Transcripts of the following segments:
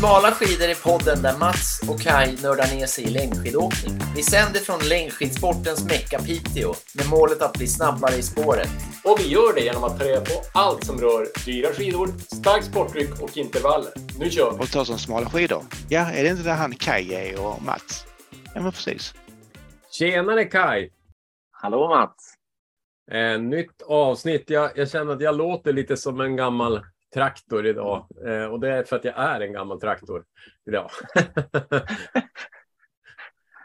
Smala skidor är podden där Mats och Kai nördar ner sig i längdskidåkning. Vi sänder från längdskidsportens Mecka Piteå med målet att bli snabbare i spåret. Och vi gör det genom att ta reda på allt som rör dyra skidor, starkt sporttryck och intervaller. Nu kör vi! Och ta som smala skidor. Ja, är det inte där han Kaj är och Mats? Ja, men precis. Tjenare Kai! Hallå Mats! Eh, nytt avsnitt. Jag, jag känner att jag låter lite som en gammal traktor idag. Eh, och det är för att jag är en gammal traktor idag.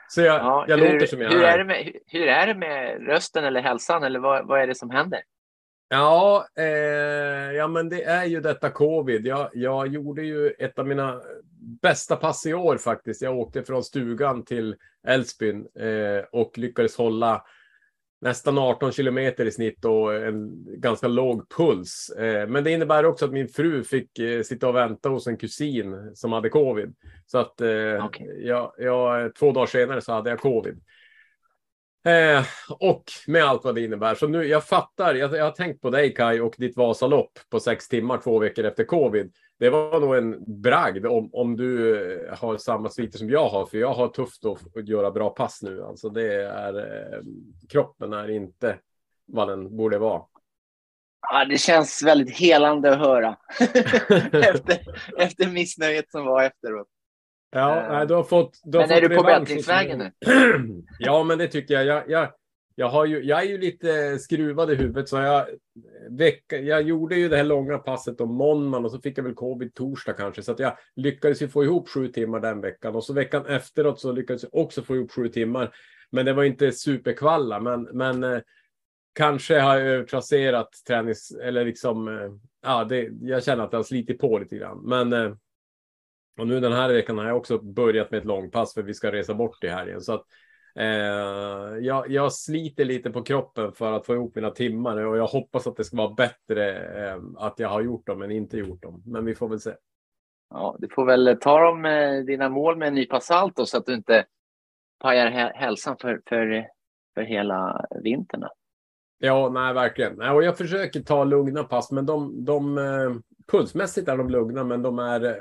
Så jag, Ja, jag hur, låter som jag hur är. är. det med, hur är det med rösten eller hälsan eller vad, vad är det som händer? Ja, eh, ja, men det är ju detta covid. Jag, jag gjorde ju ett av mina bästa pass i år faktiskt. Jag åkte från stugan till Älvsbyn eh, och lyckades hålla nästan 18 kilometer i snitt och en ganska låg puls. Eh, men det innebär också att min fru fick eh, sitta och vänta hos en kusin som hade covid. Så att eh, Okej. jag, jag, två dagar senare så hade jag covid. Eh, och med allt vad det innebär. Så nu, jag fattar, jag, jag har tänkt på dig Kai och ditt Vasalopp på sex timmar två veckor efter covid. Det var nog en bragd om, om du eh, har samma sviter som jag har, för jag har tufft att, att göra bra pass nu. Alltså det är, eh, kroppen är inte vad den borde vara. Ja, det känns väldigt helande att höra efter, efter missnöjet som var efteråt. Ja, Eh, du har fått. Du har Men är fått du på bättringsvägen nu? ja, men det tycker jag. Jag, jag, jag, har ju, jag är ju lite skruvad i huvudet, så jag, vecka, jag gjorde ju det här långa passet om måndagen och så fick jag väl covid torsdag kanske, så att jag lyckades ju få ihop sju timmar den veckan och så veckan efteråt så lyckades jag också få ihop sju timmar. Men det var inte superkvalla, men, men eh, kanske har jag övertrasserat tränings eller liksom. Eh, ja, det, jag känner att det har slitit på lite grann, men eh, och nu den här veckan har jag också börjat med ett långpass för vi ska resa bort i helgen. Så att, eh, jag, jag sliter lite på kroppen för att få ihop mina timmar och jag hoppas att det ska vara bättre eh, att jag har gjort dem än inte gjort dem. Men vi får väl se. Ja, du får väl ta dem, eh, dina mål med en nypa salt då, så att du inte pajar hä- hälsan för, för, för hela vintern. Ja, nej, verkligen. Nej, och jag försöker ta lugna pass, men de, de eh, pulsmässigt är de lugna, men de är eh,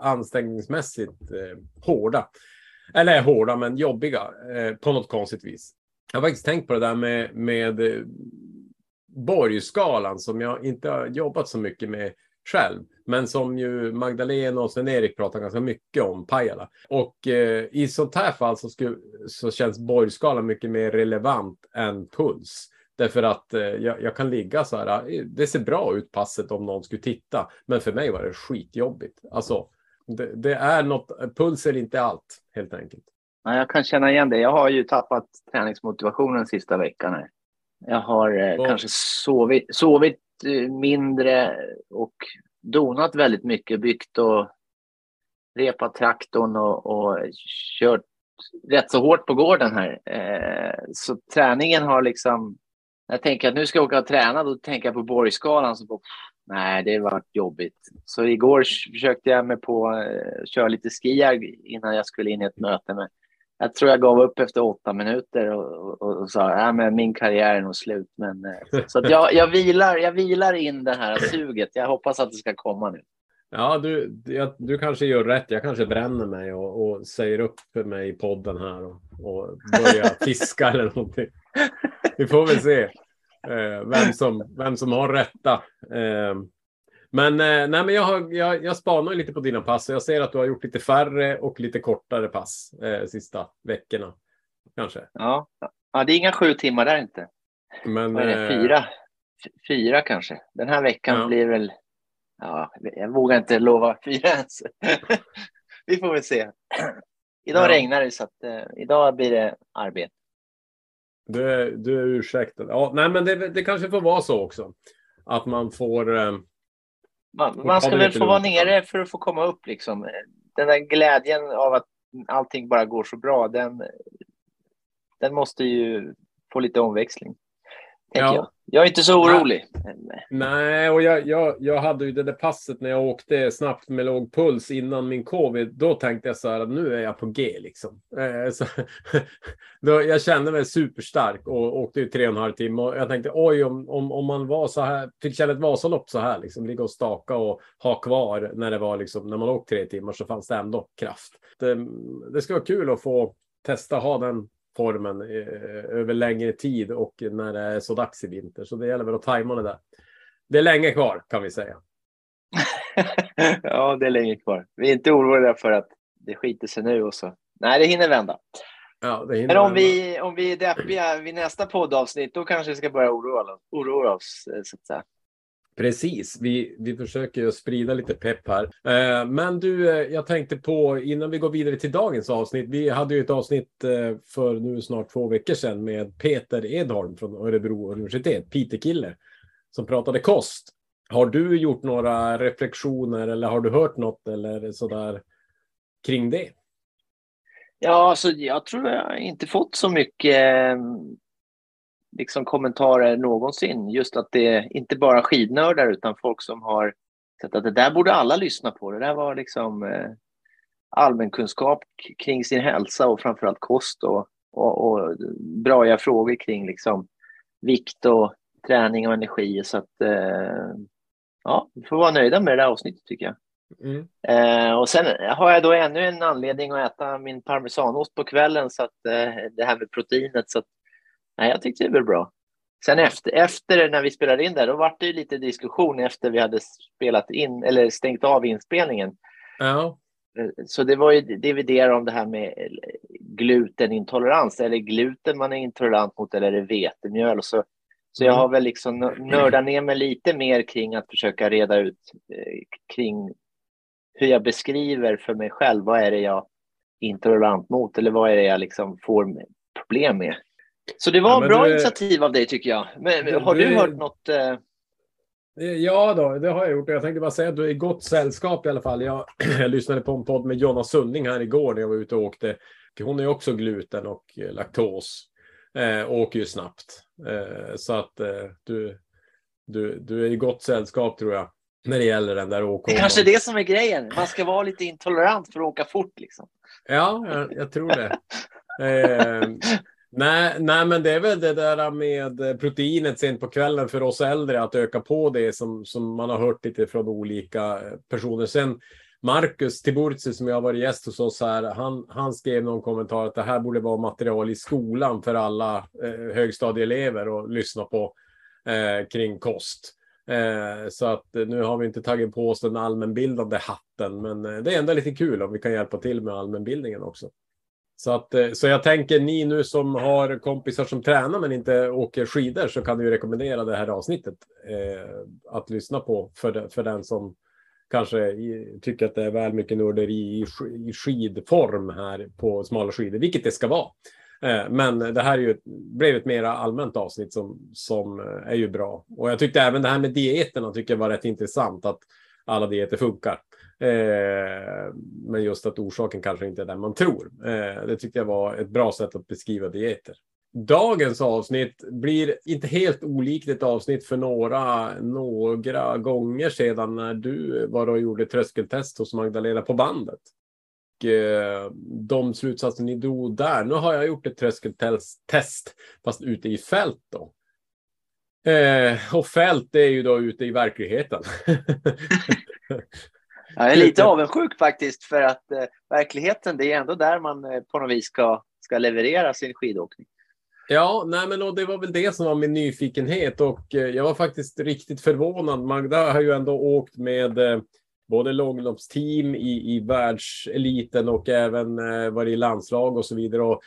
ansträngningsmässigt eh, hårda. Eller hårda, men jobbiga eh, på något konstigt vis. Jag har faktiskt tänkt på det där med, med eh, Borgskalan som jag inte har jobbat så mycket med själv, men som ju Magdalena och Sven-Erik pratar ganska mycket om Pajala. Och eh, i sånt här fall så, skulle, så känns Borgskalan mycket mer relevant än puls. Därför att eh, jag, jag kan ligga så här. eh, Det ser bra ut passet om någon skulle titta, men för mig var det skitjobbigt. Alltså, det, det är något. Puls är inte allt helt enkelt. Ja, jag kan känna igen det. Jag har ju tappat träningsmotivationen sista veckan. Här. Jag har eh, Och- kanske sovit, sovit eh, mindre och donat väldigt mycket, byggt och repat traktorn och, och kört rätt så hårt på gården här. Eh, så träningen har liksom, jag tänker att nu ska jag åka och träna, då tänker jag på Borgskalan. Så på, nej, det var jobbigt. Så igår försökte jag mig på att köra lite skijag innan jag skulle in i ett möte. Men jag tror jag gav upp efter åtta minuter och, och, och sa att min karriär är nog slut. Men, eh, så att jag, jag, vilar, jag vilar in det här suget. Jag hoppas att det ska komma nu. Ja, du, jag, du kanske gör rätt. Jag kanske bränner mig och, och säger upp mig i podden här och, och börjar fiska eller någonting. Vi får väl se eh, vem, som, vem som har rätta. Eh, men, eh, nej, men jag, har, jag, jag spanar lite på dina pass och jag ser att du har gjort lite färre och lite kortare pass eh, sista veckorna. Kanske. Ja. ja, det är inga sju timmar där inte. Men, Vad är det? eh, Fyra? Fyra kanske. Den här veckan Ja. blir väl... Ja, jag vågar inte lova fyra ens. Vi får väl se. Idag Ja. regnar det så att eh, idag blir det arbete. Du är, du är ursäktad. Ja, nej, men det, det kanske får vara så också. Att man får... Eh, Man, man ska väl få vara lugnt. nere för att få komma upp liksom. Den där glädjen av att allting bara går så bra, den, den måste ju få lite omväxling. Ja. Jag. jag är inte så orolig. Nej, och jag, jag, jag hade ju det där passet när jag åkte snabbt med låg puls innan min covid. Då tänkte jag så här att nu är jag på G liksom. Eh, så, då, jag kände mig superstark och åkte ju tre och en halv timme. Och jag tänkte oj, om, om, om man var så här, fick känna ett Vasalopp så här, liksom ligga och staka och ha kvar när det var liksom när man åkt tre timmar så fanns det ändå kraft. Det, det ska vara kul att få testa ha den formen eh, över längre tid och när det är så dags i vinter. Så det gäller väl att tajma det där. Det är länge kvar kan vi säga. ja, det är länge kvar. Vi är inte oroliga för att det skiter sig nu och så. Nej, det hinner vända. Ja, det hinner Men om vända. vi, om vi är deppiga vid nästa poddavsnitt, då kanske vi ska börja oroa, oroa oss. Eh, så att säga. Precis, vi, vi försöker ju sprida lite pepp här. Eh, men du, eh, jag tänkte på innan vi går vidare till dagens avsnitt. Vi hade ju ett avsnitt eh, för nu snart två veckor sedan med Peter Edholm från Örebro universitet, Piteå-kille, som pratade kost. Har du gjort några reflektioner eller har du hört något eller sådär kring det? Ja, alltså, jag tror jag inte fått så mycket eh, liksom kommentarer någonsin. Just att det inte bara skidnördar utan folk som har sett att det där borde alla lyssna på. Det där var liksom eh, allmänkunskap kring sin hälsa och framförallt kost och, och, och braiga frågor kring liksom vikt och träning och energi. Så att eh, ja, vi får vara nöjda med det där avsnittet tycker jag. Mm. Eh, och sen har jag då ännu en anledning att äta min parmesanost på kvällen så att eh, det här med proteinet så att Nej, jag tyckte det var bra. Sen efter, efter när vi spelade in där, då var det lite diskussion efter vi hade spelat in eller stängt av inspelningen. Ja. Så det var ju DVD om det här med glutenintolerans. Det gluten man är intolerant mot eller är det vetemjöl? Så, så jag har väl liksom nördat ner mig lite mer kring att försöka reda ut eh, kring hur jag beskriver för mig själv. Vad är det jag är intolerant mot eller vad är det jag liksom får problem med? Så det var ja, bra du, initiativ av dig tycker jag. Men, har du, du hört något? Eh... Ja, då, det har jag gjort. Jag tänkte bara säga att du är i gott sällskap i alla fall. Jag, jag lyssnade på en podd med Jonna Sunding här igår när jag var ute och åkte. Hon är också gluten och laktos. Eh, åker ju snabbt. Eh, så att eh, du, du, du är i gott sällskap tror jag. När det gäller den där åkomman. Det är kanske det som är grejen. Man ska vara lite intolerant för att åka fort liksom. Ja, jag, jag tror det. Eh, Nej, nej, men det är väl det där med proteinet sent på kvällen för oss äldre att öka på det som, som man har hört lite från olika personer. Sen Marcus Tiburci som jag har varit gäst hos oss här, han, han skrev någon kommentar att det här borde vara material i skolan för alla eh, högstadieelever att lyssna på eh, kring kost. Eh, så att nu har vi inte tagit på oss den allmänbildande hatten, men eh, det är ändå lite kul om vi kan hjälpa till med allmänbildningen också. Så, att, eh, så jag tänker ni nu som har kompisar som tränar men inte åker skidor så kan du rekommendera det här avsnittet eh, att lyssna på för, för den som kanske tycker att det är väl mycket nörderi i, i skidform här på smala skidor, vilket det ska vara. Eh, men det här är ju, blev ett mer allmänt avsnitt som, som eh, är ju bra. Och jag tyckte även det här med dieterna tycker jag var rätt intressant att alla dieter funkar. Eh, men just att orsaken kanske inte är den man tror. Eh, det tyckte jag var ett bra sätt att beskriva dieter. Dagens avsnitt blir inte helt olikt ett avsnitt för några, några gånger sedan när du var och gjorde tröskeltest hos Magdalena på bandet. Och, eh, de slutsatser ni drog där. Nu har jag gjort ett tröskeltest fast ute i fält då. Eh, och fält är ju då ute i verkligheten. Jag är lite avundsjuk faktiskt för att eh, verkligheten, det är ändå där man eh, på något vis ska, ska leverera sin skidåkning. Ja, nej, men och det var väl det som var min nyfikenhet och eh, jag var faktiskt riktigt förvånad. Magda har ju ändå åkt med eh, både långloppsteam i, i världseliten och även eh, varit i landslag och så vidare. Och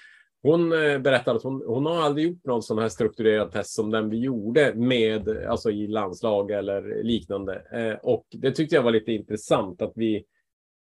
hon eh, berättade att hon, hon har aldrig gjort någon sån här strukturerad test som den vi gjorde med, alltså i landslag eller liknande. Eh, och det tyckte jag var lite intressant att vi,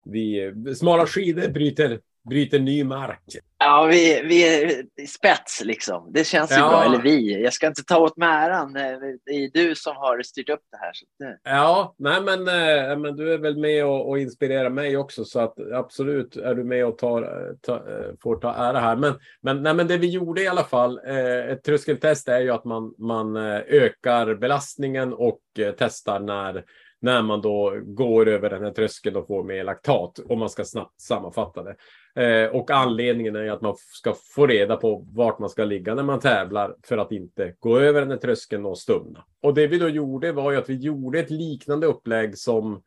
vi smala skidor bryter bryter ny mark. Ja, vi, vi är spets liksom. Det känns ju Ja. bra. Eller vi. Jag ska inte ta åt mig äran. Eh, Det är du som har styrt upp det här. Det... Ja, nej men, eh, men du är väl med och, och inspirerar mig också så att absolut är du med och tar, ta, eh, får ta ära här. Men, men, nej, men det vi gjorde i alla fall, eh, ett tröskeltest är ju att man, man eh, ökar belastningen och eh, testar när, när man då går över den här tröskeln och får mer laktat, om man ska snabbt sammanfatta det. Eh, och anledningen är ju att man ska få reda på vart man ska ligga när man tävlar för att inte gå över den här tröskeln och stumna. Och det vi då gjorde var ju att vi gjorde ett liknande upplägg som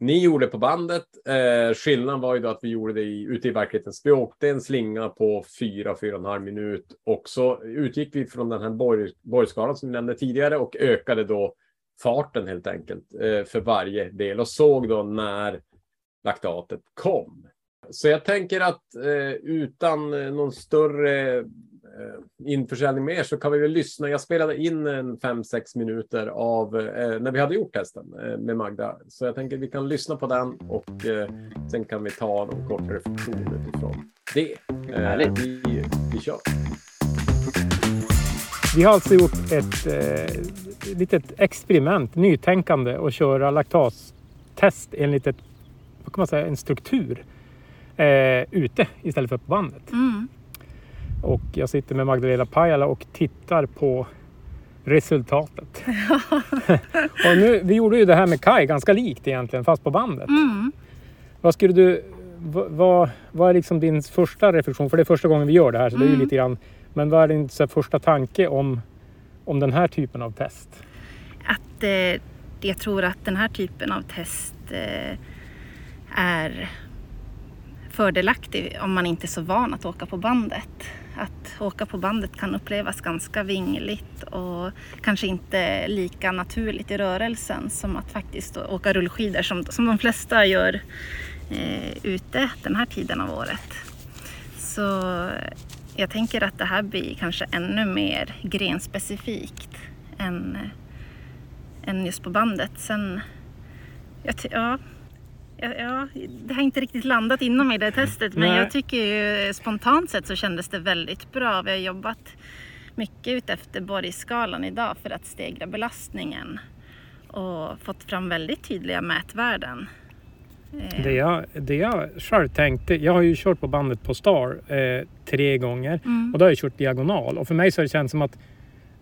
ni gjorde på bandet. Eh, skillnaden var ju då att vi gjorde det i, ute i verkligheten. Vi åkte en slinga på 4-4,5 minut och så utgick vi från den här borg, borgskalan som vi nämnde tidigare och ökade då farten helt enkelt eh, för varje del och såg då när laktatet kom. Så jag tänker att eh, utan eh, någon större införsäljning mer så kan vi väl lyssna. Jag spelade in en 5-6 minuter av när vi hade gjort testen med Magda. Så jag tänker att vi kan lyssna på den och sen kan vi ta någon kort reflektion utifrån det. Vi, vi kör. Vi har alltså gjort ett eh, litet experiment, nytänkande och köra laktastest enligt ett, vad kan man säga, en struktur eh, ute istället för på bandet. Mm. Och jag sitter med Magdalena Pajala och tittar på resultatet. och nu, vi gjorde ju det här med Kai ganska likt egentligen, fast på bandet. Mm. Vad skulle du... Vad, vad, är liksom din första reflektion? För det är första gången vi gör det här, så det är ju Mm. lite grann... Men vad är din så här, första tanke om, om den här typen av test? Att eh, jag tror att den här typen av test eh, är fördelaktig om man inte är så van att åka på bandet. Att åka på bandet kan upplevas ganska vingligt och kanske inte lika naturligt i rörelsen som att faktiskt åka rullskidor som, som de flesta gör eh, ute den här tiden av året. Så jag tänker att det här blir kanske ännu mer grenspecifikt än, än just på bandet. Sen, ja, ja, det har inte riktigt landat inom mig det testet men Nej. jag tycker ju spontant sett så kändes det väldigt bra. Vi har jobbat mycket utefter Borgskalan idag för att stegra belastningen och fått fram väldigt tydliga mätvärden. Eh, Det jag, det jag själv tänkte, jag har ju kört på bandet på Star eh, tre gånger Mm. och då har jag kört diagonal och för mig så har det känts som att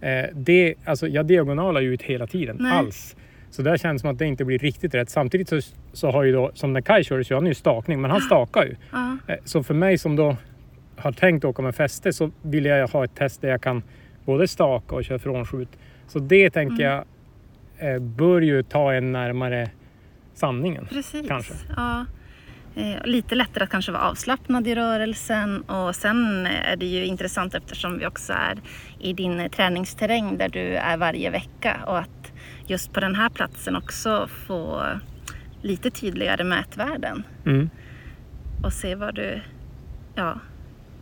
eh, det, alltså jag diagonalar ju ut hela tiden Nej. alls. Så där känns det som att det inte blir riktigt rätt. Samtidigt så, så har ju då, som när Kai körde så han ju stakning, men han stakar ju. Ja, Eh, Så för mig som då har tänkt åka med fäste så vill jag ha ett test där jag kan både staka och köra frånskjut. Så det tänker Mm. jag eh, bör ju ta en närmare sanningen. precis. Kanske. Ja. Eh, Lite lättare att kanske vara avslappnad i rörelsen och sen är det ju intressant eftersom vi också är i din träningsterräng där du är varje vecka och att just på den här platsen också få lite tydligare mätvärden Mm. och se vad du, ja,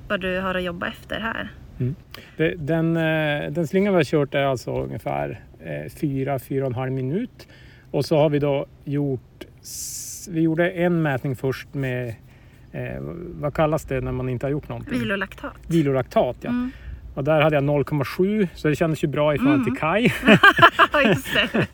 vad du har att jobba efter här. Det, den, eh, den slingan vi har kört är alltså ungefär 4-4,5 minut. Och så har vi då gjort, vi gjorde en mätning först med, eh, vad kallas det när man inte har gjort någonting? Vilolaktat. Vilolaktat ja. Mm. Och där hade jag 0,7 så det kändes ju bra i förhållande till. Ja, just det.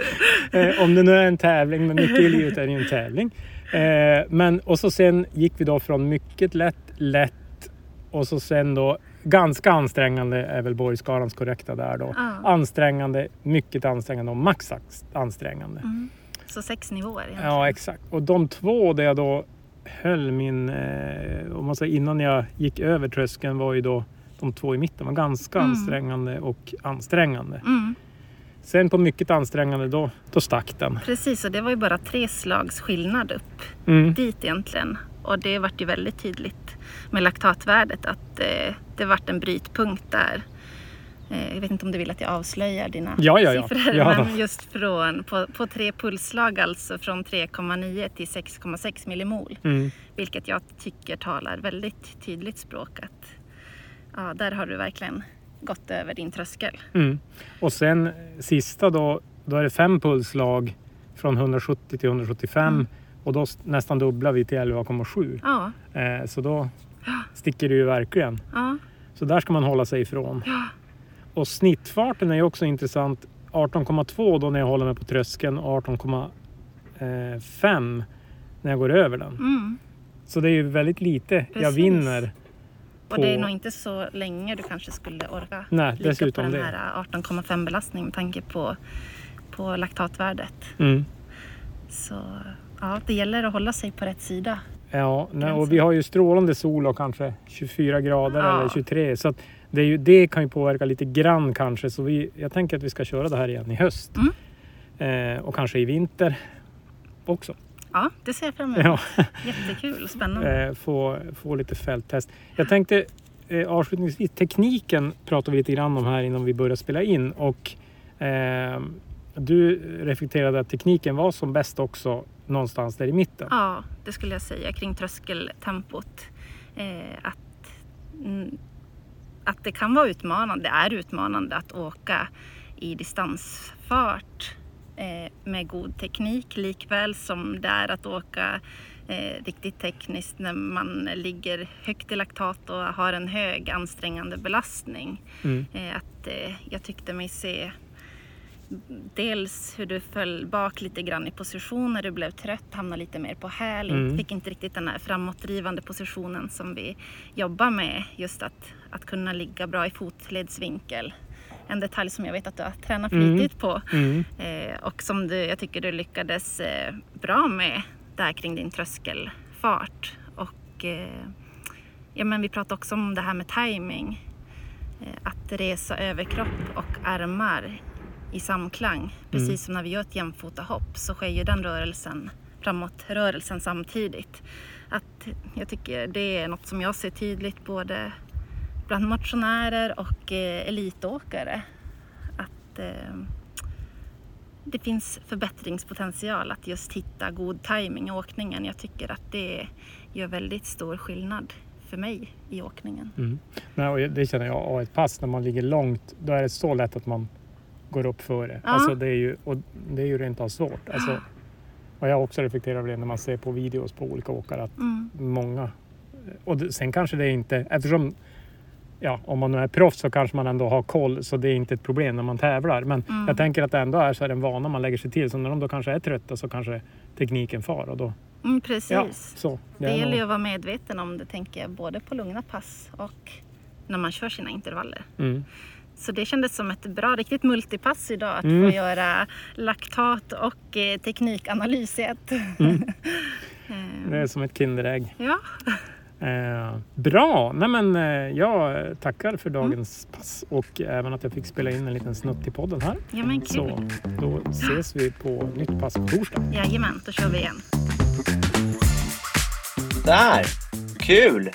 Eh, Om det nu är en tävling, men mycket i livet är det ju en tävling. Eh, Men och så sen gick vi då från mycket lätt, lätt och så sen då ganska ansträngande är väl Borgskalans korrekta där då. Ja. Ansträngande, mycket ansträngande och max ansträngande. Mm. Så sex nivåer egentligen. Ja exakt. Och de två där jag då höll min, eh, om man säger innan jag gick över tröskeln var ju då de två i mitten var ganska Mm. ansträngande och ansträngande. Mm. Sen på mycket ansträngande då, då stack den. Precis, och det var ju bara tre slags skillnad upp Mm. dit egentligen. Och det vart ju väldigt tydligt med laktatvärdet att eh, det vart en brytpunkt där. Eh, jag vet inte om du vill att jag avslöjar dina Ja, ja, ja. siffror. Ja. Men just från, på, på tre pulsslag alltså från 3,9 till 6,6 millimol. Mm. Vilket jag tycker talar väldigt tydligt språk att ja, där har du verkligen gått över din tröskel. Mm. Och sen eh, sista då, då är det fem pulsslag från 170 till 175 Mm. och då nästan dubblar vi till 11,7. Ja, Eh, så då, sticker det ju verkligen. Ja, Så där ska man hålla sig ifrån. ja, Och snittfarten är ju också intressant. 18,2 då när jag håller mig på tröskeln och 18,5 när jag går över den. mm. Så det är ju väldigt lite jag Precis. vinner. Och det är på- nog inte så länge du kanske skulle orka Nej, ligga på dessutom den det. här 18,5 belastning med tanke på, på laktatvärdet. Mm. Så ja, det gäller att hålla sig på rätt sida. Ja, nej, och vi har ju strålande sol och kanske 24 grader Ja. eller 23. Så det, är ju, det kan ju påverka lite grann kanske. Så vi, jag tänker att vi ska köra det här igen i höst. Mm. Eh, och kanske i vinter också. Ja, det ser jag fram emot. Ja, Jättekul, spännande. eh, få, få lite fälttest. Jag tänkte eh, avslutningsvis, tekniken pratar vi lite grann om här innan vi börjar spela in. Och eh, du reflekterade att tekniken var som bäst också någonstans där i mitten. Ja, det skulle jag säga kring tröskeltempot. Eh, att, att det kan vara utmanande, är utmanande att åka i distansfart eh, med god teknik likväl som det är att åka eh, riktigt tekniskt när man ligger högt i laktat och har en hög ansträngande belastning. Mm. Eh, att eh, jag tyckte mig se dels hur du föll bak lite grann i position när du blev trött, hamnade lite mer på häl, Mm. fick inte riktigt den här framåtdrivande positionen som vi jobbar med. Just att, att kunna ligga bra i fotledsvinkel. En detalj som jag vet att du har tränat Mm. flitigt på Mm. eh, och som du, jag tycker du lyckades eh, bra med där kring din tröskelfart. Och eh, ja, men vi pratade också om det här med timing. Eh, att resa överkropp och armar i samklang. Precis som när vi gör ett jämfotahopp så sker ju den rörelsen, framåtrörelsen samtidigt. Att jag tycker det är något som jag ser tydligt både bland motionärer och eh, elitåkare. Att eh, det finns förbättringspotential att just hitta god timing i åkningen. Jag tycker att det gör väldigt stor skillnad för mig i åkningen. Mm. Nej, och det känner jag, av ett pass när man ligger långt, då är det så lätt att man går upp före. Ja. Alltså det är ju, och det är ju rent av svårt. Alltså, och jag har också reflekterat över det när man ser på videos på olika åkare att Mm. många, och det, sen kanske det inte, eftersom Ja, om man nu är proffs så kanske man ändå har koll så det är inte ett problem när man tävlar. Men Mm. jag tänker att det ändå är så här en vana man lägger sig till. Så när de då kanske är trötta så kanske tekniken far. Och då, Mm, precis. ja, så. Det, är gäller nog- ju att vara medveten om det, tänker jag, både på lugna pass och när man kör sina intervaller. Mm. Så det kändes som ett bra, riktigt multipass idag att Mm. få göra laktat och eh, teknikanalys i ett. Mm. Eh, Det är som ett Kinderägg. Ja, Eh, bra! Nej, men, eh, jag tackar för Mm. dagens pass och även att jag fick spela in en liten snutt i podden här. ja men kul. Så då ses vi på nytt pass på torsdag. Jajamän, då kör vi igen. Där! Kul!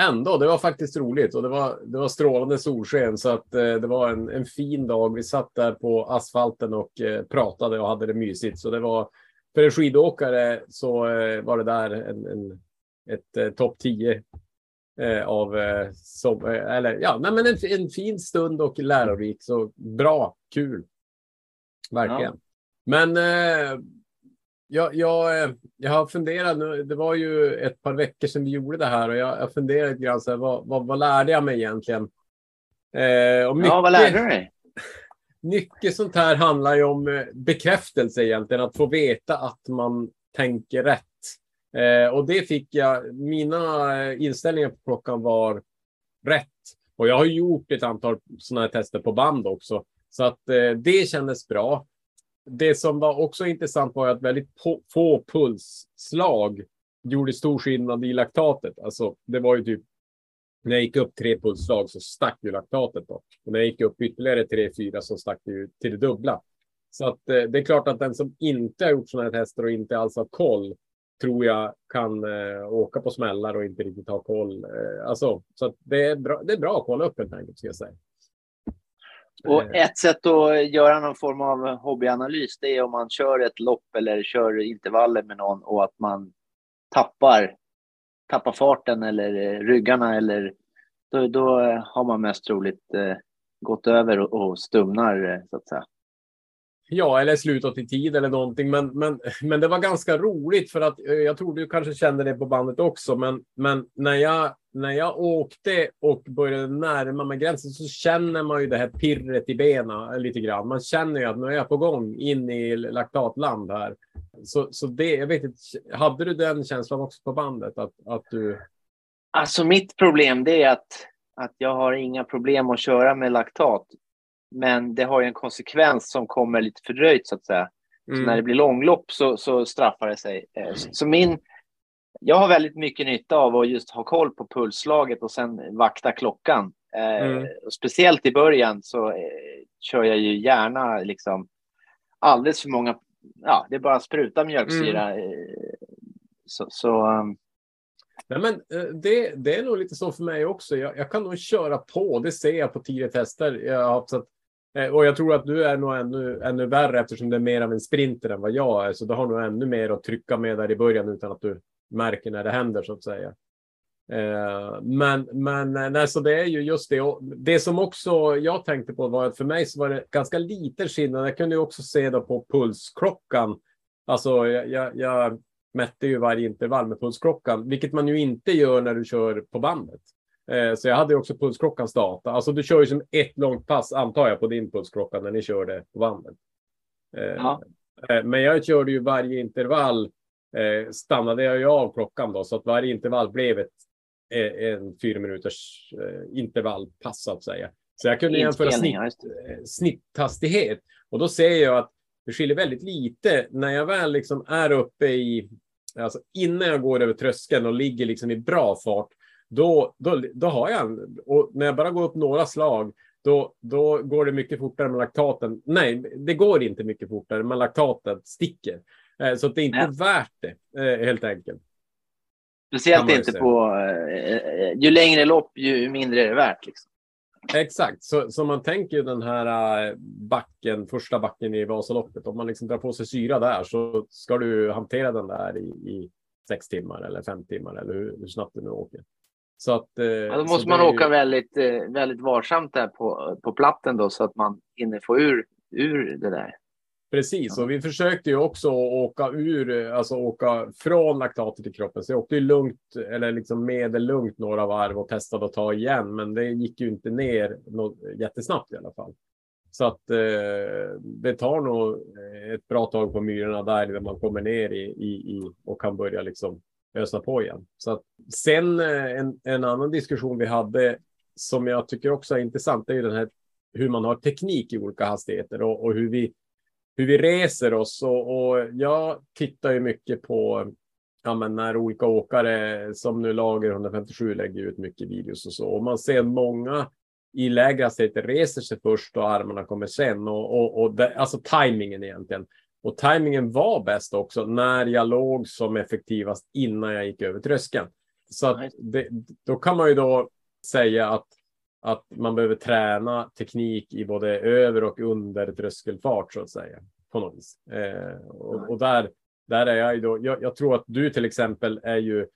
Ändå, det var faktiskt roligt och det var, det var strålande solsken så att eh, det var en, en fin dag. Vi satt där på asfalten och eh, pratade och hade det mysigt. Så det var för en skidåkare så eh, var det där en, en, ett eh, topp 10 eh, av eh, som, eh, eller ja, nej, men en, en fin stund och lärorik. Så bra, kul. Verkligen. Men eh, jag, jag, eh, jag har funderat nu. Det var ju ett par veckor sedan vi gjorde det här och jag, jag funderar lite grann så här, vad, vad, vad lärde jag mig egentligen? Eh, och Ja, vad lärde du dig? mycket sånt här handlar ju om eh, bekräftelse egentligen, att få veta att man tänker rätt. Eh, och det fick jag, mina eh, inställningar på klockan var rätt. Och jag har gjort ett antal sådana här tester på band också. Så att eh, det kändes bra. Det som var också intressant var att väldigt få pulsslag gjorde stor skillnad i laktatet. Alltså, det var ju typ när jag gick upp tre pulsslag så stack ju laktatet då. Och när jag gick upp ytterligare tre, fyra så stack det ju till det dubbla. Så att eh, det är klart att den som inte har gjort sådana här tester och inte alls har koll tror jag kan eh, åka på smällar och inte riktigt ha koll. Eh, alltså, så att det, är bra, det är bra att kolla upp helt enkelt, ska jag säga. Och Eh, ett sätt att göra någon form av hobbyanalys, det är om man kör ett lopp eller kör intervaller med någon och att man tappar, tappar farten eller eh, ryggarna eller då, då har man mest troligt eh, gått över och, och stumnar så att säga. Ja, eller slutat i tid eller någonting. Men, men, men det var ganska roligt för att eh, jag tror du kanske kände det på bandet också. Men, men när, jag, när jag åkte och började närma mig gränsen så känner man ju det här pirret i benen eh, lite grann. Man känner ju att nu är jag på gång in i laktatland här. Så, så det, jag vet inte, hade du den känslan också på bandet? Att, att du... Alltså mitt problem det är att, att jag har inga problem att köra med laktat. Men det har ju en konsekvens som kommer lite fördröjt så att säga. Mm. Så när det blir långlopp så, så straffar det sig. Eh, så min, jag har väldigt mycket nytta av att just ha koll på pulsslaget och sen vakta klockan. Eh, mm. speciellt i början så eh, kör jag ju gärna liksom alldeles för många, ja det är bara spruta mjölksyra. Mm. Så, så um... Nej, men det, det är nog lite så för mig också. Jag, jag, kan nog köra på. Det ser jag på tidiga tester. Jag har haft Eh, och jag tror att du är nog ännu, ännu värre eftersom det är mer av en sprinter än vad jag är. Så du har nog ännu mer att trycka med där i början utan att du märker när det händer så att säga. Eh, men, men eh, nej, så det är ju just det. Och det som också jag tänkte på var att för mig så var det ganska lite skillnad. Jag kunde ju också se då på pulsklockan. Alltså jag, jag, jag mätte ju varje intervall med pulsklockan, vilket man ju inte gör när du kör på bandet. Eh, så jag hade också pulsklockans data. Alltså du kör ju som ett långt pass antar jag på din pulsklocka när ni körde på bandet. Eh, ja. Eh, men jag körde ju varje intervall stannade jag ju av klockan då så att varje intervall blev ett en fyra minuters intervallpass så att säga. Så jag kunde jämföra snitt, snitthastighet och då ser jag att det skiljer väldigt lite när jag väl liksom är uppe i, alltså innan jag går över tröskeln och ligger liksom i bra fart, då, då, då har jag en. Och när jag bara går upp några slag, då, då går det mycket fortare med laktaten. Nej, det går inte mycket fortare, men laktatet sticker. Eh, så det är inte ja. värt det, eh, helt enkelt. Speciellt inte på... Eh, ju längre lopp, ju mindre är det värt. Liksom. Exakt, så, så man tänker den här backen, första backen i Vasaloppet, om man liksom drar på sig syra där så ska du hantera den där i, i sex timmar eller fem timmar eller hur, hur snabbt du nu åker. Så att, eh, ja, då måste man åka ju... väldigt, eh, väldigt varsamt där på, på platten då så att man hinner få ur, ur det där. Precis, och vi försökte ju också åka ur, alltså åka från laktatet i kroppen. Så jag åkte ju lugnt, eller liksom medellugnt några varv och testade att ta igen, men det gick ju inte ner något jättesnabbt i alla fall. Så att eh, det tar nog ett bra tag på myrorna där, där man kommer ner i, i, i och kan börja liksom ösa på igen. Så att, sen eh, en, en annan diskussion vi hade som jag tycker också är intressant är ju den här hur man har teknik i olika hastigheter och, och hur, vi, hur vi reser oss. Och, och jag tittar ju mycket på ja, men när olika åkare som nu Lager 157 lägger ut mycket videos och så. Och man ser många i lägre hastigheter reser sig först och armarna kommer sen. Och, och, och det, alltså tajmingen egentligen. Och tajmingen var bäst också när jag låg som effektivast innan jag gick över tröskeln. Så det, då kan man ju då säga att, att man behöver träna teknik i både över och under tröskelfart så att säga. På något vis. Eh, och, och, där, där är jag ju då. Jag, jag, tror att du till exempel är ju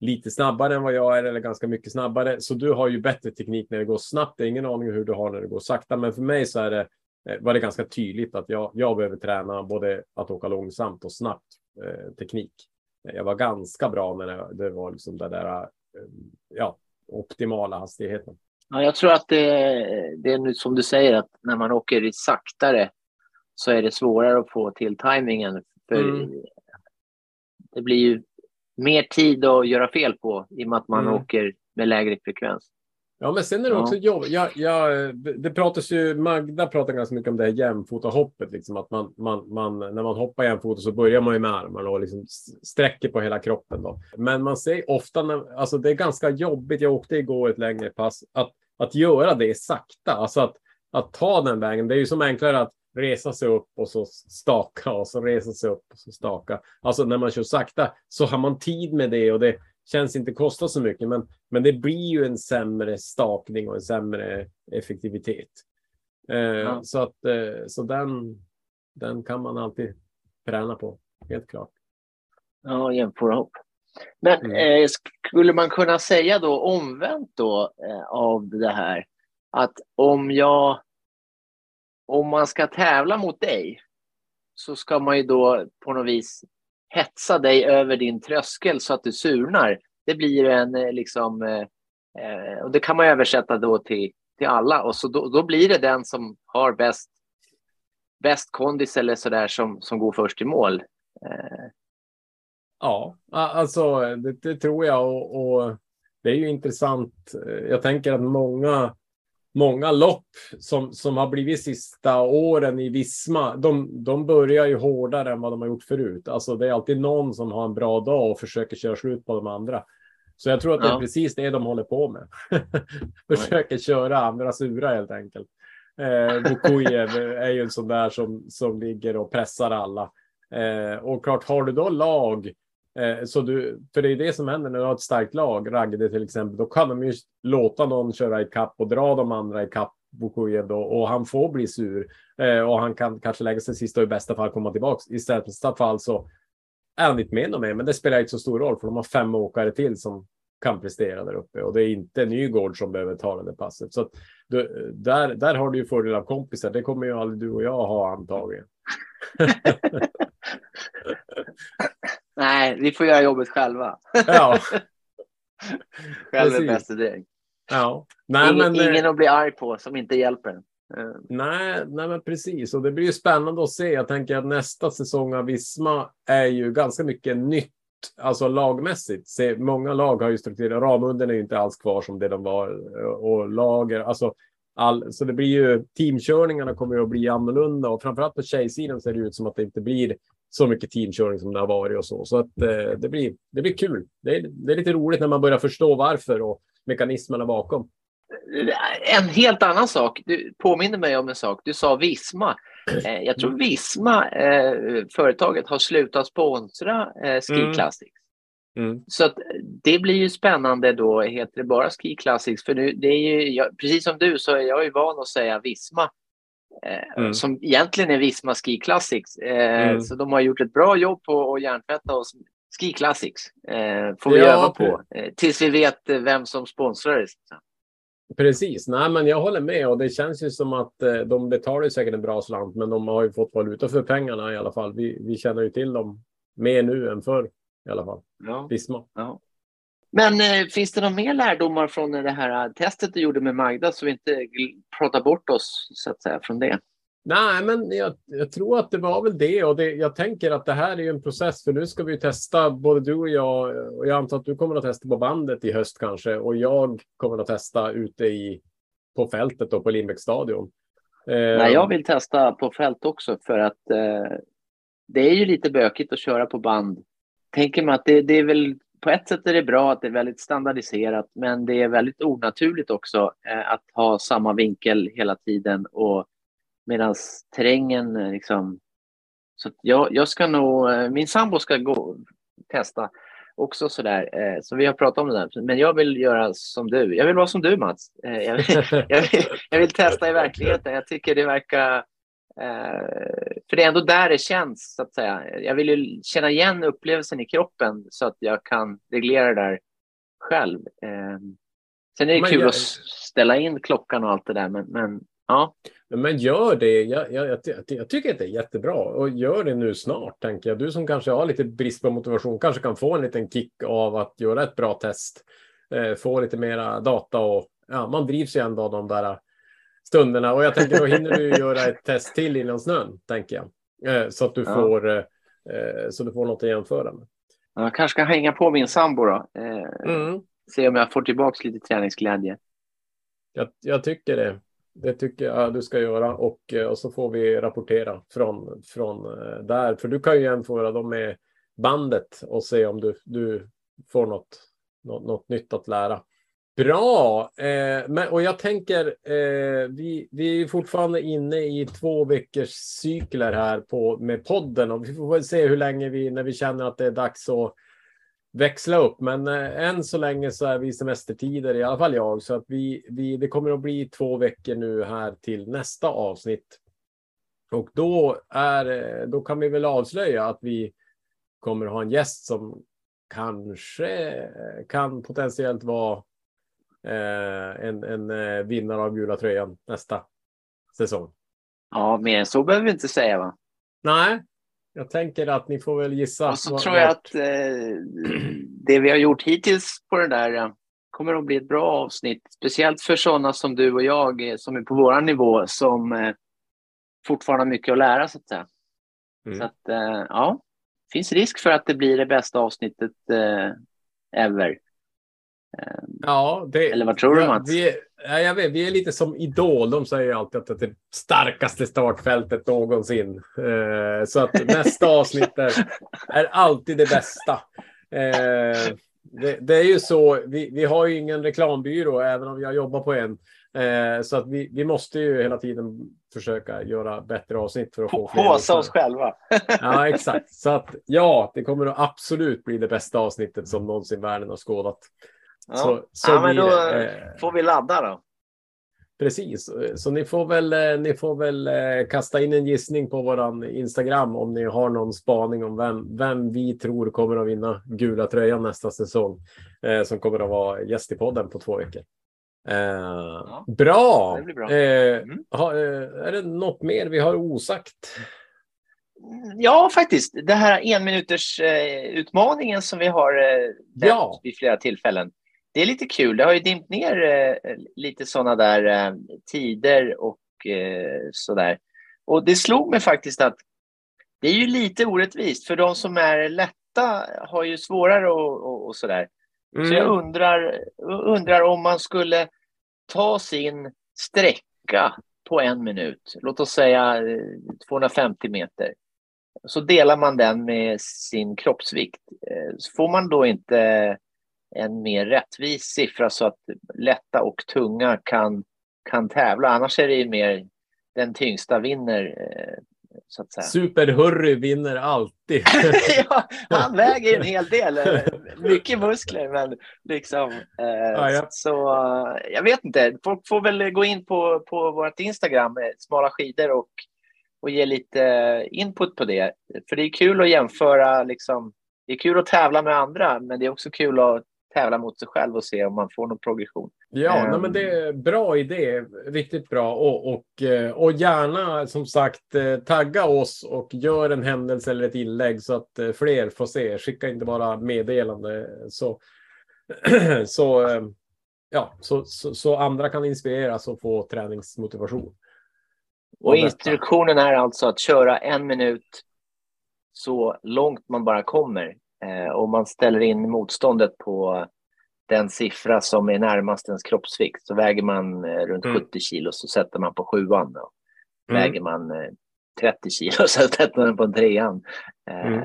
lite snabbare än vad jag är eller ganska mycket snabbare. Så du har ju bättre teknik när det går snabbt. Jag har ingen aning hur du har när det går sakta, men för mig så är det var det ganska tydligt att jag, jag behöver träna både att åka långsamt och snabbt eh, teknik. Jag var ganska bra när det, det var liksom det där, eh, ja, optimala hastigheten. Ja, jag tror att det, det är nu som du säger att när man åker saktare så är det svårare att få till tajmingen. För mm. Det blir ju mer tid att göra fel på i och med att man mm. åker med lägre frekvens. Ja, men sen är det också ja. jobb. Jag, jag, det pratas ju, Magda pratar ganska mycket om det här jämfotahoppet. Liksom, att man, man, man, när man hoppar jämfota så börjar man ju med armarna och liksom sträcker på hela kroppen. Då. Men man ser ofta, när, alltså det är ganska jobbigt. Jag åkte igår ett längre pass, att, att göra det sakta. Alltså att, att ta den vägen. Det är ju som enklare att resa sig upp och så staka och så resa sig upp och så staka. Alltså när man kör sakta så har man tid med det och det känns inte kosta så mycket, men, men det blir ju en sämre stakning och en sämre effektivitet. Eh, ja. Så att eh, så den, den kan man alltid träna på, helt klart. Ja, jämföra ihop. Men mm. eh, skulle man kunna säga då omvänt då eh, av det här att om jag om man ska tävla mot dig så ska man ju då på något vis hetsa dig över din tröskel så att du surnar. Det blir en eh, liksom, eh, eh, och det kan man översätta då till, till alla och så då, då blir det den som har bäst, bäst kondis eller sådär som, som går först i mål. Eh. Ja, alltså det, det tror jag och, och, det är ju intressant. Jag tänker att många många lopp som, som har blivit sista åren i Visma, de, de börjar ju hårdare än vad de har gjort förut. Alltså det är alltid någon som har en bra dag och försöker köra slut på de andra. Så jag tror att det är precis det de håller på med. försöker köra andra sura helt enkelt. Eh, Bukujev är ju en sån där som, som ligger och pressar alla. Eh, och klart, har du då lag så du, för det är det som händer när du har ett starkt lag, Ragde till exempel, då kan de ju låta någon köra i kapp och dra de andra i kapp Bukujev då och han får bli sur eh, och han kan kanske lägga sig sist och i bästa fall komma tillbaks. I sämsta fall så är han inte med mer, men det spelar inte så stor roll för de har fem åkare till som kan prestera där uppe och det är inte Nygård som behöver ta det passet. Så du, där, där har du ju fördel av kompisar. Det kommer ju aldrig du och jag ha antagligen. Nej, vi får göra jobbet själva. Ja. Själv är bäst idé. Ja. Nej, ingen, men, ingen att bli arg på som inte hjälper en. Nej, nej, men precis. Och det blir ju spännande att se. Jag tänker att nästa säsong av Visma är ju ganska mycket nytt, alltså lagmässigt. Se, många lag har ju strukturerat. Ramunden är ju inte alls kvar som det de var och lager, alltså all, så det blir ju teamkörningarna kommer ju att bli annorlunda och framförallt på tjejsidan ser det ut som att det inte blir så mycket teamkörning som det har varit och så. Så att eh, det, blir, det blir kul. Det är, det är lite roligt när man börjar förstå varför och mekanismerna bakom. En helt annan sak. Du påminner mig om en sak. Du sa Visma. Eh, jag tror Visma, eh, företaget, har slutat sponsra eh, Ski mm. Classics. Mm. Så att det blir ju spännande då, heter det bara Ski Classics? För nu, det är ju, jag, precis som du så är jag ju van att säga Visma mm. som egentligen är Visma Ski Classics. Eh, mm. Så de har gjort ett bra jobb på att hjärntvätta oss. Ski Classics eh, får vi ja, öva på tills vi vet vem som sponsrar det. Precis, nej men jag håller med och det känns ju som att de betalar säkert en bra slant men de har ju fått valuta för pengarna i alla fall. Vi, vi känner ju till dem mer nu än förr i alla fall. Ja. Visma. Ja. Men eh, finns det några mer lärdomar från det här testet du gjorde med Magda så vi inte pratar bort oss så att säga från det? Nej, men jag, jag, tror att det var väl det och det, jag tänker att det här är en process för nu ska vi testa både du och jag och jag antar att du kommer att testa på bandet i höst kanske och jag kommer att testa ute i på fältet och på Lindbäcksstadion. Eh, Nej, jag vill testa på fält också för att eh, det är ju lite bökigt att köra på band. Tänker man att det, det är väl på ett sätt är det bra att det är väldigt standardiserat, men det är väldigt onaturligt också eh, att ha samma vinkel hela tiden och medan terrängen eh, liksom... Så jag, jag ska nog, eh, min sambo ska gå testa också sådär, eh, så vi har pratat om det där. Men jag vill göra som du. Jag vill vara som du Mats. Eh, jag, vill, jag, vill, jag vill testa i verkligheten. Jag tycker det verkar för det är ändå där det känns, så att säga. Jag vill ju känna igen upplevelsen i kroppen så att jag kan reglera det där själv. Eh, sen är det men kul jag... att ställa in klockan och allt det där, men, men ja. Men gör det. Jag, jag, jag, jag, tycker att det är jättebra och gör det nu snart, tänker jag. Du som kanske har lite brist på motivation kanske kan få en liten kick av att göra ett bra test. Eh, få lite mera data och ja, man drivs ju ändå av de där stunderna. Och jag tänker då hinner du göra ett test till innan snön, tänker jag. Eh, så att du ja. får eh, eh, så du får något att jämföra med. Jag kanske ska hänga på min sambo då. Mm. Se om jag får tillbaka lite träningsglädje. Jag, jag tycker det. Det tycker jag du ska göra och, och så får vi rapportera från, från där. För du kan ju jämföra dem med bandet och se om du, du får något, något, något nytt att lära. Bra, eh, men, och jag tänker, eh, vi, vi är fortfarande inne i två veckors cykler här på, med podden och vi får väl se hur länge vi, när vi känner att det är dags att växla upp. Men eh, än så länge så är vi semestertider, i alla fall jag, så att vi, vi, det kommer att bli två veckor nu här till nästa avsnitt. Och då, är, eh, då kan vi väl avslöja att vi kommer att ha en gäst som kanske eh, kan potentiellt vara Eh, en, en eh, vinnare av gula tröjan nästa säsong. Ja, mer än så behöver vi inte säga va? Nej, Jag tänker att ni får väl gissa. Och så tror jag att eh, det vi har gjort hittills på det där eh, kommer att bli ett bra avsnitt. Speciellt för sådana som du och jag eh, som är på vår nivå som eh, fortfarande har mycket att lära så att säga. Mm. Så att ja, finns risk för att det blir det bästa avsnittet eh, ever. Ja, det, Eller vad tror du, Mats? Vi är, ja, jag vet, vi är lite som Idol. De säger alltid att det är det starkaste startfältet någonsin. Eh, så att nästa avsnitt är, är alltid det bästa. Eh, det, det är ju så. Vi, vi har ju ingen reklambyrå, även om jag jobbar på en. Eh, så att vi, vi måste ju hela tiden försöka göra bättre avsnitt för att få fler Håsa oss själva. Ja, exakt. Så att ja, det kommer att absolut bli det bästa avsnittet som någonsin världen har skådat. Ja. Så, så ja, men då det. Eh, får vi ladda då. Precis, så ni får väl, eh, ni får väl eh, kasta in en gissning på våran Instagram om ni har någon spaning om vem, vem vi tror kommer att vinna gula tröjan nästa säsong. Eh, som kommer att vara gäst i podden på två veckor. Eh, bra! det bra. Eh, Mm. ha, är det något mer vi har osagt? Ja, faktiskt. Det här enminuters utmaningen som vi har eh, Ja. vid flera tillfällen. Det är lite kul. Det har ju dimpt ner eh, lite sådana där eh, tider och eh, sådär. Och det slog mig faktiskt att det är ju lite orättvist för de som är lätta har ju svårare och, och, och sådär. Så Mm. jag undrar, undrar om man skulle ta sin sträcka på en minut, låt oss säga eh, 250 meter. Så delar man den med sin kroppsvikt. Eh, Så får man då inte en mer rättvis siffra så att lätta och tunga kan, kan tävla. Annars är det ju mer den tyngsta vinner, eh, så att säga. Superhurry vinner alltid. ja, han väger en hel del. eh, Mycket muskler, men liksom... Eh, Ja, ja. Så jag vet inte. Folk får väl gå in på, på vårt Instagram, Smala skidor, och, och ge lite input på det. För det är kul att jämföra. Liksom, det är kul att tävla med andra, men det är också kul att tävla mot sig själv och se om man får någon progression. Ja, Ehm. nej, men det är bra idé. Riktigt bra. Och, och, eh, och gärna som sagt eh, tagga oss och gör en händelse eller ett inlägg så att eh, fler får se. Skicka inte bara meddelande. Så, så, ja, så, så, så andra kan inspireras och få träningsmotivation. Och instruktionen är alltså att köra en minut så långt man bara kommer. Eh, och man ställer in motståndet på den siffra som är närmast ens kroppsvikt. Så väger man eh, runt Mm. 70 kilo så sätter man på sjuan. Då. Mm. Väger man eh, 30 kilo så sätter man på trean. Eh, Mm.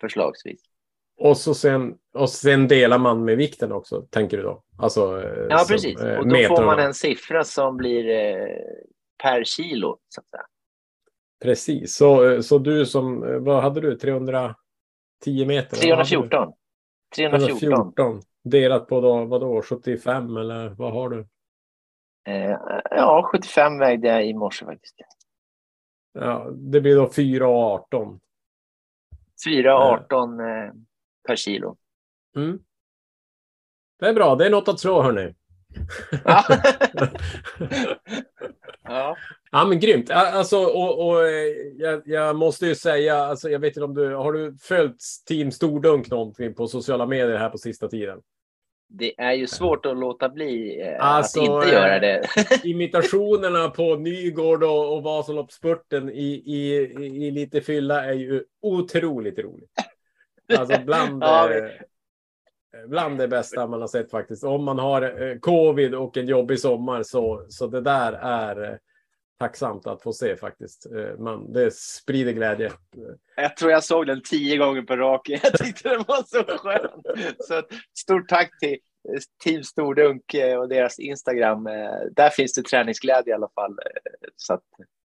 Förslagsvis. Och, så sen, och sen delar man med vikten också, tänker du då? Alltså, eh, Ja, som, precis. eh, Och då får man en siffra som blir eh, per kilo. Så. Precis. Så, så du som, eh, vad hade du? 310 meter? Vad hade du? 314. 314. 314. Delat på då, vadå, 75 eller vad har du? Eh, ja, 75 vägde jag i morse faktiskt. Ja, det blir då 4 och 18. 4,18 eh, per kilo. Mm. Det är bra, det är något att slå hörni. Ja. ja. Ja men grymt. Alltså, och, och eh, jag, jag måste ju säga, alltså, jag vet inte om du, har du följt Team Stordunk någonting på sociala medier här på sista tiden? Det är ju svårt att låta bli eh, Alltså, att inte eh, göra det. Imitationerna på Nygård och, och Vasaloppsspurten i, i, i, i lite fylla är ju otroligt roligt. Alltså bland, Ja, eh, bland det bästa man har sett faktiskt. Om man har eh, covid och en jobbig sommar så, så det där är eh, tacksamt att få se faktiskt. Eh, man, det sprider glädje. Jag tror jag såg den tio gånger på raken. Jag tyckte den var så skön. Så stort tack till Team Stordunk och deras Instagram. Där finns det träningsglädje i alla fall. Så att,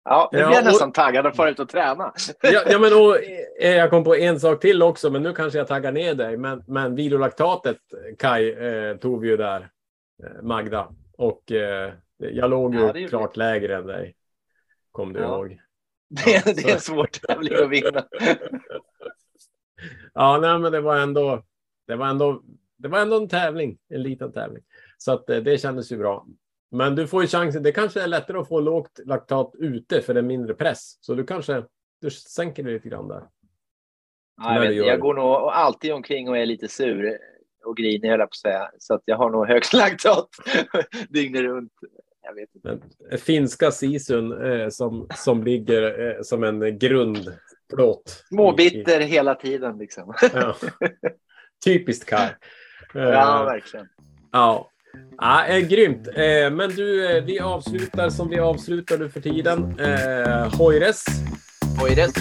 ja, nu Ja, blir jag nästan taggad att fara ut och träna. Ja, ja men och, eh, jag kom på en sak till också, men nu kanske jag taggar ner dig. Men, men vilolaktatet, Kai, eh, tog vi ju där, eh, Magda. Och eh, jag låg ju Ja, det klart lägre än dig. Kom du Ja. ihåg? Det, Ja, är- det är en svår tävling att vinna. Ja, nej, men det var ändå, det var ändå, det var ändå en tävling, en liten tävling. Så att eh, det kändes ju bra. Men du får ju chansen. Det kanske är lättare att få lågt laktat ute för det är mindre press. Så du kanske, du sänker det lite grann där. Ja, jag, vet, jag går nog alltid omkring och är lite sur och grinig, höll jag på att säga. Så att jag har nog högst laktat dygnet runt. Jag vet inte. Den finska sisun eh, som, som ligger eh, som en grundplåt. Småbitter hela tiden liksom. Ja. Typiskt Kaj. Eh, Ja, verkligen. Ja, ja eh, grymt. Eh, men du, eh, vi avslutar som vi avslutar nu för tiden. Eh, Hoires. Hoires.